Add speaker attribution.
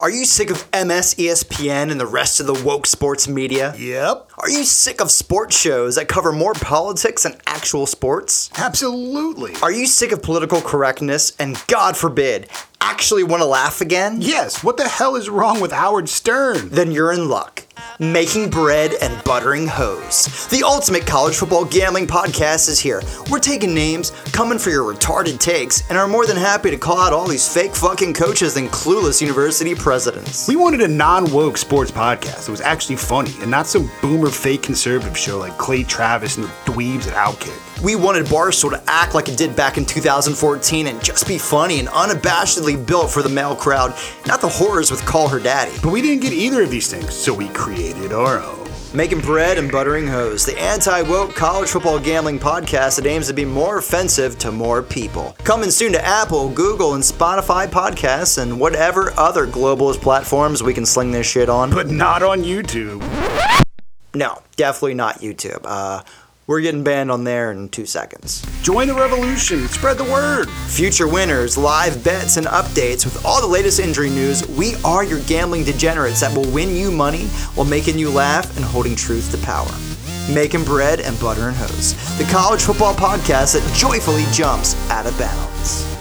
Speaker 1: Are you sick of MS, ESPN, and the rest of the woke sports media?
Speaker 2: Yep.
Speaker 1: Are you sick of sports shows that cover more politics than actual sports?
Speaker 2: Absolutely.
Speaker 1: Are you sick of political correctness and, God forbid, actually want to laugh again?
Speaker 2: Yes. What the hell is wrong with Howard Stern?
Speaker 1: Then you're in luck. Making bread and buttering hoes. The ultimate college football gambling podcast is here. We're taking names, coming for your retarded takes, and are more than happy to call out all these fake fucking coaches and clueless university presidents.
Speaker 2: We wanted a non woke sports podcast that was actually funny and not some boomer fake conservative show like Clay Travis and the dweebs at Outkick.
Speaker 1: We wanted Barstool to act like it did back in 2014 and just be funny and unabashedly built for the male crowd, not the horrors with Call Her Daddy.
Speaker 2: But we didn't get either of these things, so we created our own.
Speaker 1: Making bread and buttering hoes, the anti woke college football gambling podcast that aims to be more offensive to more people. Coming soon to Apple, Google, and Spotify podcasts, and whatever other globalist platforms we can sling this shit on.
Speaker 2: But not on YouTube.
Speaker 1: No, definitely not YouTube. Uh, we're getting banned on there in two seconds.
Speaker 2: Join the revolution, spread the word.
Speaker 1: Future winners, live bets, and updates with all the latest injury news. We are your gambling degenerates that will win you money while making you laugh and holding truth to power. Making bread and butter and hose, the college football podcast that joyfully jumps out of bounds.